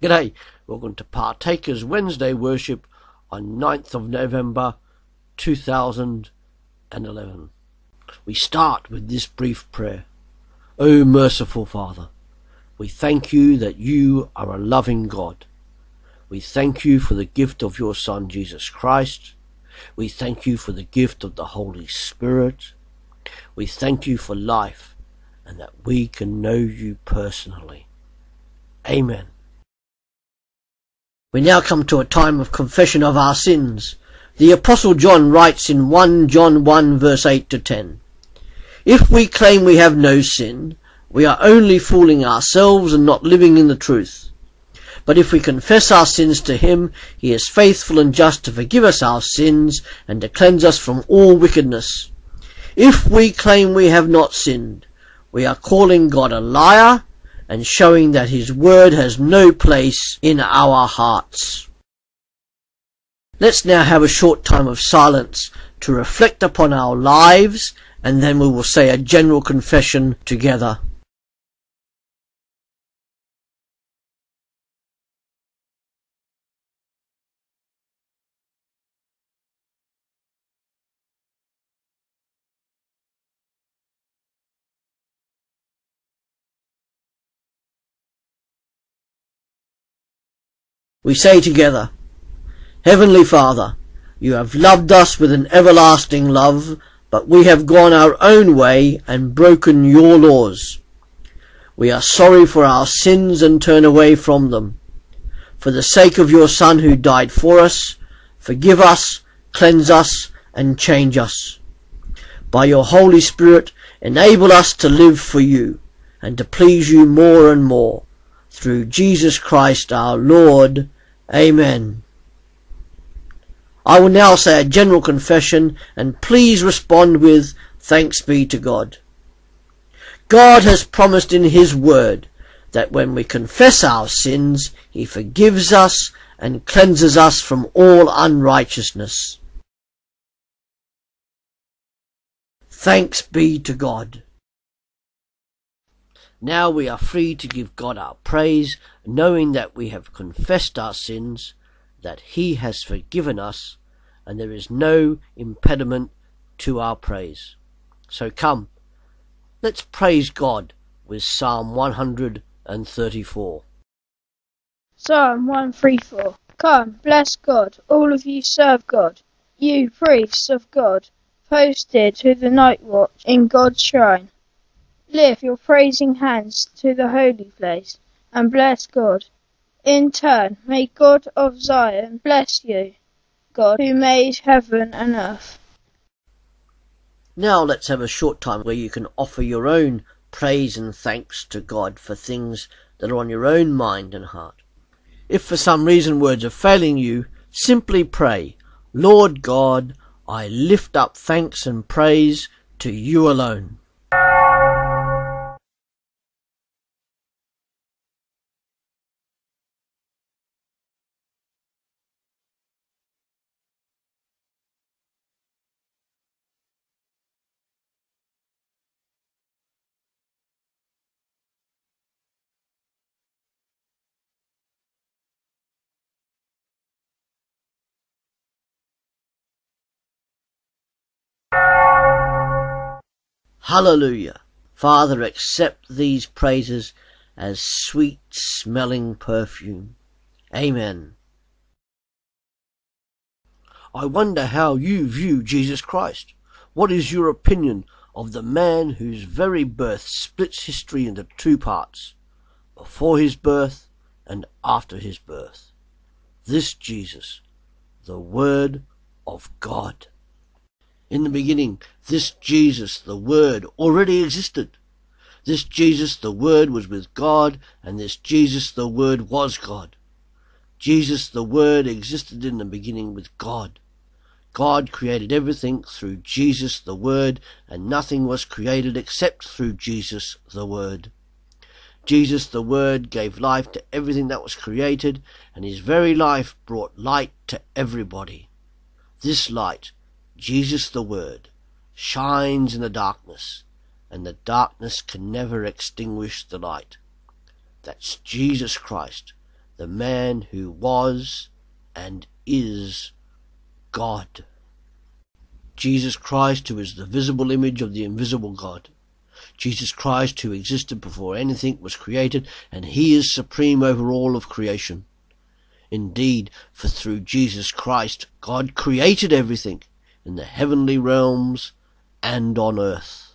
G'day, welcome to Partakers Wednesday worship on 9th of November 2011. We start with this brief prayer. O merciful Father, we thank you that you are a loving God. We thank you for the gift of your Son Jesus Christ. We thank you for the gift of the Holy Spirit. We thank you for life and that we can know you personally. Amen. We now come to a time of confession of our sins. The Apostle John writes in 1 John 1 verse 8 to 10, If we claim we have no sin, we are only fooling ourselves and not living in the truth. But if we confess our sins to him, he is faithful and just to forgive us our sins and to cleanse us from all wickedness. If we claim we have not sinned, we are calling God a liar and showing that his word has no place in our hearts. Let's now have a short time of silence to reflect upon our lives and then we will say a general confession together. We say together, Heavenly Father, you have loved us with an everlasting love, but we have gone our own way and broken your laws. We are sorry for our sins and turn away from them. For the sake of your Son who died for us, forgive us, cleanse us, and change us. By your Holy Spirit, enable us to live for you and to please you more and more through Jesus Christ our Lord. Amen. I will now say a general confession and please respond with thanks be to God. God has promised in his word that when we confess our sins, he forgives us and cleanses us from all unrighteousness. Thanks be to God. Now we are free to give God our praise, knowing that we have confessed our sins, that He has forgiven us, and there is no impediment to our praise. So come, let's praise God with Psalm 134. Psalm 134. Come, bless God, all of you serve God. You priests of God, posted to the night watch in God's shrine. Lift your praising hands to the holy place and bless God. In turn, may God of Zion bless you, God who made heaven and earth. Now let's have a short time where you can offer your own praise and thanks to God for things that are on your own mind and heart. If for some reason words are failing you, simply pray, Lord God, I lift up thanks and praise to you alone. Hallelujah. Father, accept these praises as sweet smelling perfume. Amen. I wonder how you view Jesus Christ. What is your opinion of the man whose very birth splits history into two parts, before his birth and after his birth? This Jesus, the Word of God. In the beginning, this Jesus, the Word, already existed. This Jesus, the Word, was with God, and this Jesus, the Word, was God. Jesus, the Word, existed in the beginning with God. God created everything through Jesus, the Word, and nothing was created except through Jesus, the Word. Jesus, the Word, gave life to everything that was created, and his very life brought light to everybody. This light, Jesus the Word, shines in the darkness, and the darkness can never extinguish the light. That's Jesus Christ, the man who was and is God. Jesus Christ, who is the visible image of the invisible God. Jesus Christ, who existed before anything was created, and he is supreme over all of creation. Indeed, for through Jesus Christ, God created everything in the heavenly realms and on earth.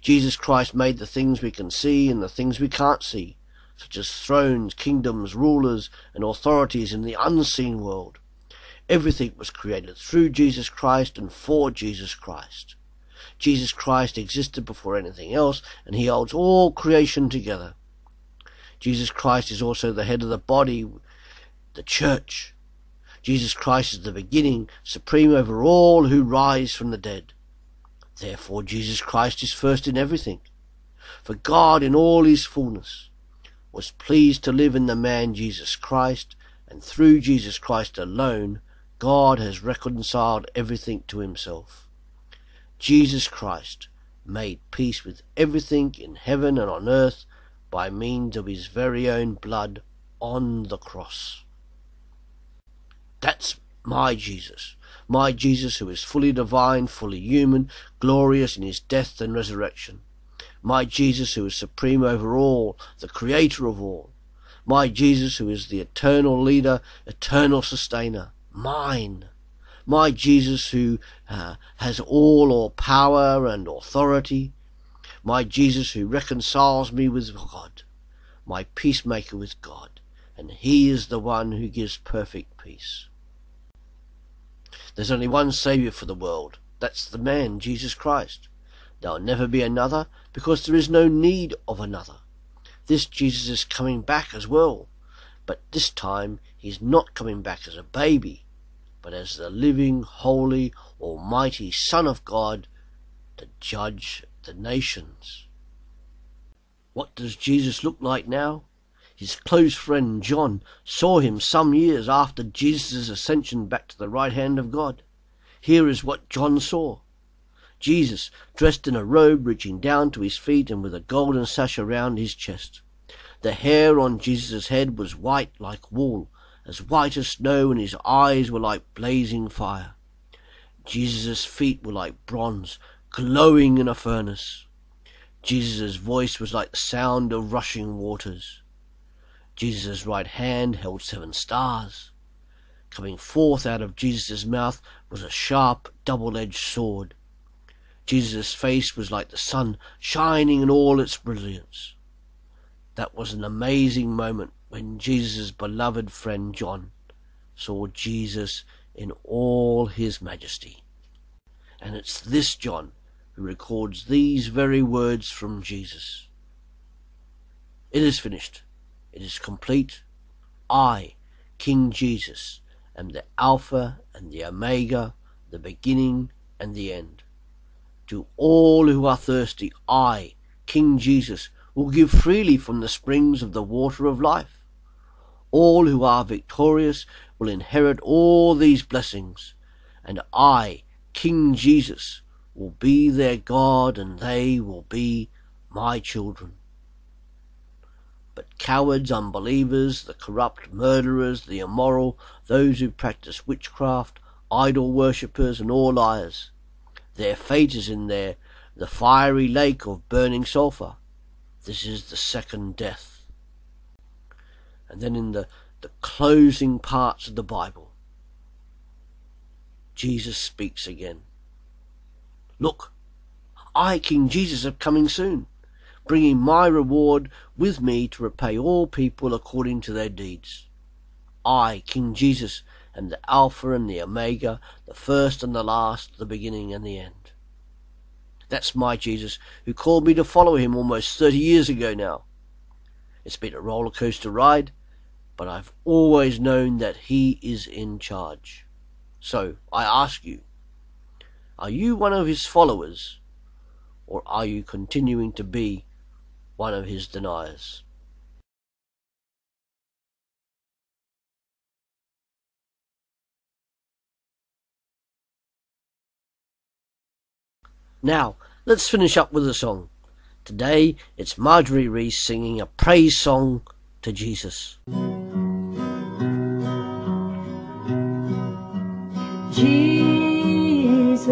Jesus Christ made the things we can see and the things we can't see, such as thrones, kingdoms, rulers, and authorities in the unseen world. Everything was created through Jesus Christ and for Jesus Christ. Jesus Christ existed before anything else, and he holds all creation together. Jesus Christ is also the head of the body, the church. Jesus Christ is the beginning, supreme over all who rise from the dead. Therefore, Jesus Christ is first in everything. For God, in all his fullness, was pleased to live in the man Jesus Christ, and through Jesus Christ alone, God has reconciled everything to himself. Jesus Christ made peace with everything in heaven and on earth by means of his very own blood on the cross. That's my Jesus. My Jesus who is fully divine, fully human, glorious in his death and resurrection. My Jesus who is supreme over all, the creator of all. My Jesus who is the eternal leader, eternal sustainer mine. My Jesus who uh, has all or power and authority. My Jesus who reconciles me with God. My peacemaker with God. And he is the one who gives perfect peace. There's only one Saviour for the world. That's the man, Jesus Christ. There'll never be another, because there is no need of another. This Jesus is coming back as well. But this time he's not coming back as a baby, but as the living, holy, almighty Son of God to judge the nations. What does Jesus look like now? His close friend John saw him some years after Jesus' ascension back to the right hand of God. Here is what John saw. Jesus, dressed in a robe reaching down to his feet and with a golden sash around his chest. The hair on Jesus' head was white like wool, as white as snow, and his eyes were like blazing fire. Jesus' feet were like bronze, glowing in a furnace. Jesus' voice was like the sound of rushing waters. Jesus' right hand held seven stars. Coming forth out of Jesus' mouth was a sharp, double-edged sword. Jesus' face was like the sun, shining in all its brilliance. That was an amazing moment when Jesus' beloved friend John saw Jesus in all his majesty. And it's this John who records these very words from Jesus. It is finished. It is complete. I, King Jesus, am the Alpha and the Omega, the beginning and the end. To all who are thirsty, I, King Jesus, will give freely from the springs of the water of life. All who are victorious will inherit all these blessings, and I, King Jesus, will be their God, and they will be my children. But cowards, unbelievers, the corrupt, murderers, the immoral, those who practice witchcraft, idol worshippers, and all liars, their fate is in there the fiery lake of burning sulphur, this is the second death. And then in the, the closing parts of the Bible, Jesus speaks again. Look, I, King Jesus, am coming soon, bringing my reward with me to repay all people according to their deeds. I, King Jesus, am the Alpha and the Omega, the first and the last, the beginning and the end. That's my Jesus, who called me to follow him almost 30 years ago now. It's been a roller coaster ride, but I've always known that he is in charge. So I ask you, are you one of his followers, or are you continuing to be one of his deniers. Now, let's finish up with a song. Today, it's Marjorie Reese singing a praise song to Jesus. Jesus.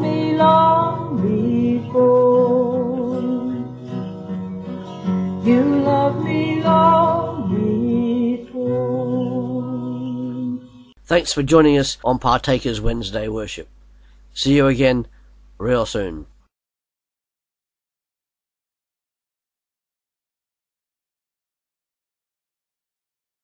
me long before. You loved me long before. Thanks for joining us on Partakers Wednesday Worship. See you again real soon.